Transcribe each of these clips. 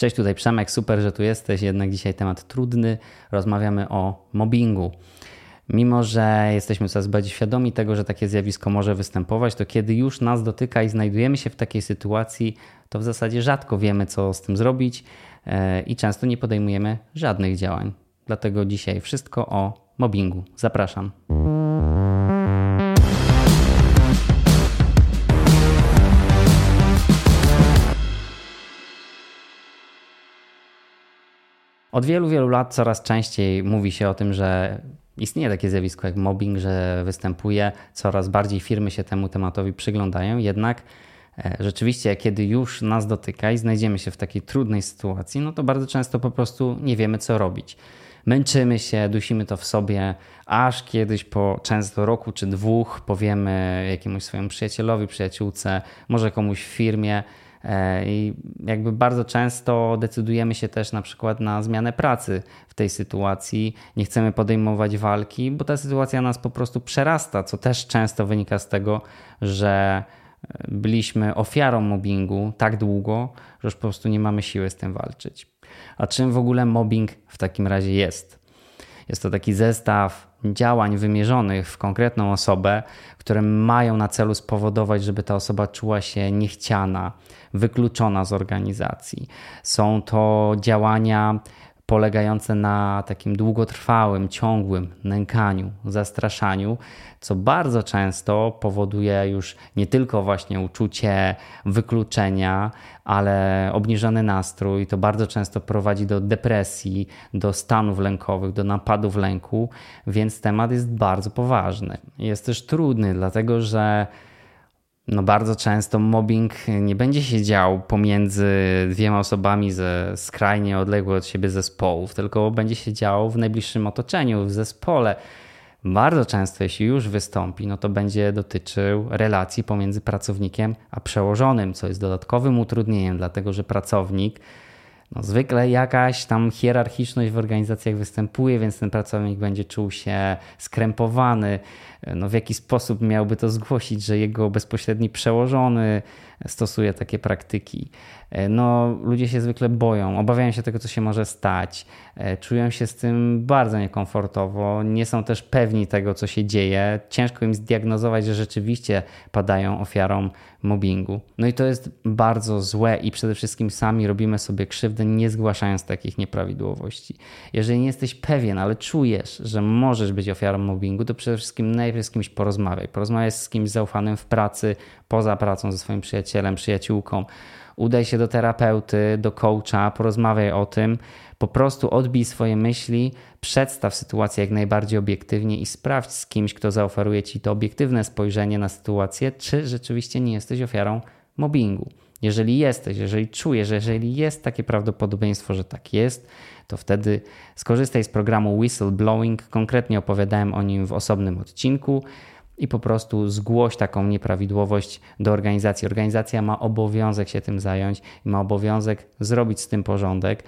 Cześć, tutaj Przemek, super, że tu jesteś. Jednak dzisiaj temat trudny. Rozmawiamy o mobbingu. Mimo, że jesteśmy coraz bardziej świadomi tego, że takie zjawisko może występować, to kiedy już nas dotyka i znajdujemy się w takiej sytuacji, to w zasadzie rzadko wiemy, co z tym zrobić e, i często nie podejmujemy żadnych działań. Dlatego dzisiaj wszystko o mobbingu. Zapraszam. Od wielu, wielu lat coraz częściej mówi się o tym, że istnieje takie zjawisko jak mobbing, że występuje, coraz bardziej firmy się temu tematowi przyglądają, jednak e, rzeczywiście, kiedy już nas dotyka i znajdziemy się w takiej trudnej sytuacji, no to bardzo często po prostu nie wiemy, co robić. Męczymy się, dusimy to w sobie, aż kiedyś po często roku czy dwóch powiemy jakiemuś swojemu przyjacielowi, przyjaciółce, może komuś w firmie, I jakby bardzo często decydujemy się też na przykład na zmianę pracy w tej sytuacji. Nie chcemy podejmować walki, bo ta sytuacja nas po prostu przerasta, co też często wynika z tego, że byliśmy ofiarą mobbingu tak długo, że już po prostu nie mamy siły z tym walczyć. A czym w ogóle mobbing w takim razie jest? Jest to taki zestaw działań wymierzonych w konkretną osobę, które mają na celu spowodować, żeby ta osoba czuła się niechciana, wykluczona z organizacji. Są to działania polegające na takim długotrwałym, ciągłym nękaniu, zastraszaniu, co bardzo często powoduje już nie tylko właśnie uczucie wykluczenia, ale obniżony nastrój. To bardzo często prowadzi do depresji, do stanów lękowych, do napadów lęku, więc temat jest bardzo poważny. Jest też trudny, dlatego że no bardzo często mobbing nie będzie się dział pomiędzy dwiema osobami ze skrajnie odległych od siebie zespołów, tylko będzie się działo w najbliższym otoczeniu, w zespole. Bardzo często, jeśli już wystąpi, no to będzie dotyczył relacji pomiędzy pracownikiem a przełożonym, co jest dodatkowym utrudnieniem, dlatego że pracownik no, zwykle jakaś tam hierarchiczność w organizacjach występuje, więc ten pracownik będzie czuł się skrępowany. No, w jaki sposób miałby to zgłosić, że jego bezpośredni przełożony stosuje takie praktyki. No, ludzie się zwykle boją, obawiają się tego, co się może stać, czują się z tym bardzo niekomfortowo, nie są też pewni tego, co się dzieje. Ciężko im zdiagnozować, że rzeczywiście padają ofiarą mobbingu. No i to jest bardzo złe i przede wszystkim sami robimy sobie krzywdę, nie zgłaszając takich nieprawidłowości. Jeżeli nie jesteś pewien, ale czujesz, że możesz być ofiarą mobbingu, to przede wszystkim najpierw z kimś porozmawiaj. Porozmawiaj z kimś zaufanym w pracy, poza pracą ze swoim przyjacielem, przyjaciółką udaj się do terapeuty, do coacha, porozmawiaj o tym, po prostu odbij swoje myśli, przedstaw sytuację jak najbardziej obiektywnie i sprawdź z kimś, kto zaoferuje ci to obiektywne spojrzenie na sytuację, czy rzeczywiście nie jesteś ofiarą mobbingu. Jeżeli jesteś, jeżeli czujesz, że jeżeli jest takie prawdopodobieństwo, że tak jest, to wtedy skorzystaj z programu Whistleblowing. Konkretnie opowiadałem o nim w osobnym odcinku i po prostu zgłoś taką nieprawidłowość do organizacji. Organizacja ma obowiązek się tym zająć i ma obowiązek zrobić z tym porządek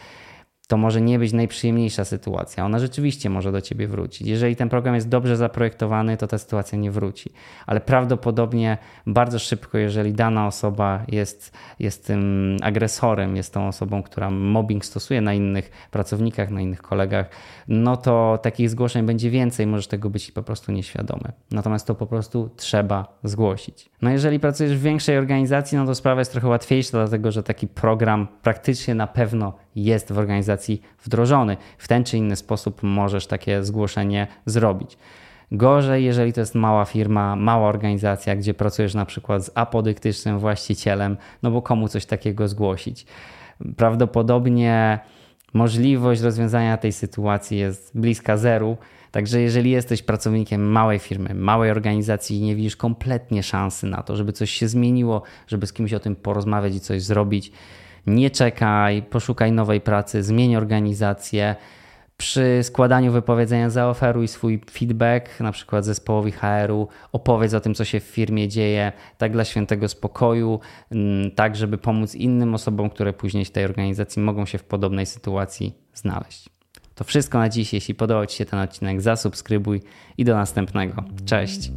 to może nie być najprzyjemniejsza sytuacja. Ona rzeczywiście może do ciebie wrócić. Jeżeli ten program jest dobrze zaprojektowany, to ta sytuacja nie wróci. Ale prawdopodobnie bardzo szybko, jeżeli dana osoba jest, jest tym agresorem, jest tą osobą, która mobbing stosuje na innych pracownikach, na innych kolegach, no to takich zgłoszeń będzie więcej, możesz tego być po prostu nieświadomy. Natomiast to po prostu trzeba zgłosić. No jeżeli pracujesz w większej organizacji, no to sprawa jest trochę łatwiejsza, dlatego że taki program praktycznie na pewno jest w organizacji wdrożony. W ten czy inny sposób możesz takie zgłoszenie zrobić. Gorzej, jeżeli to jest mała firma, mała organizacja, gdzie pracujesz na przykład z apodyktycznym właścicielem, no bo komu coś takiego zgłosić. Prawdopodobnie możliwość rozwiązania tej sytuacji jest bliska zeru. Także jeżeli jesteś pracownikiem małej firmy, małej organizacji i nie widzisz kompletnie szansy na to, żeby coś się zmieniło, żeby z kimś o tym porozmawiać i coś zrobić, nie czekaj, poszukaj nowej pracy, zmień organizację. Przy składaniu wypowiedzenia zaoferuj swój feedback, na przykład zespołowi HR-u, opowiedz o tym, co się w firmie dzieje, tak dla świętego spokoju, mm, tak żeby pomóc innym osobom, które później w tej organizacji mogą się w podobnej sytuacji znaleźć. To wszystko na dziś. Jeśli podobał Ci się ten odcinek, zasubskrybuj i do następnego. Cześć!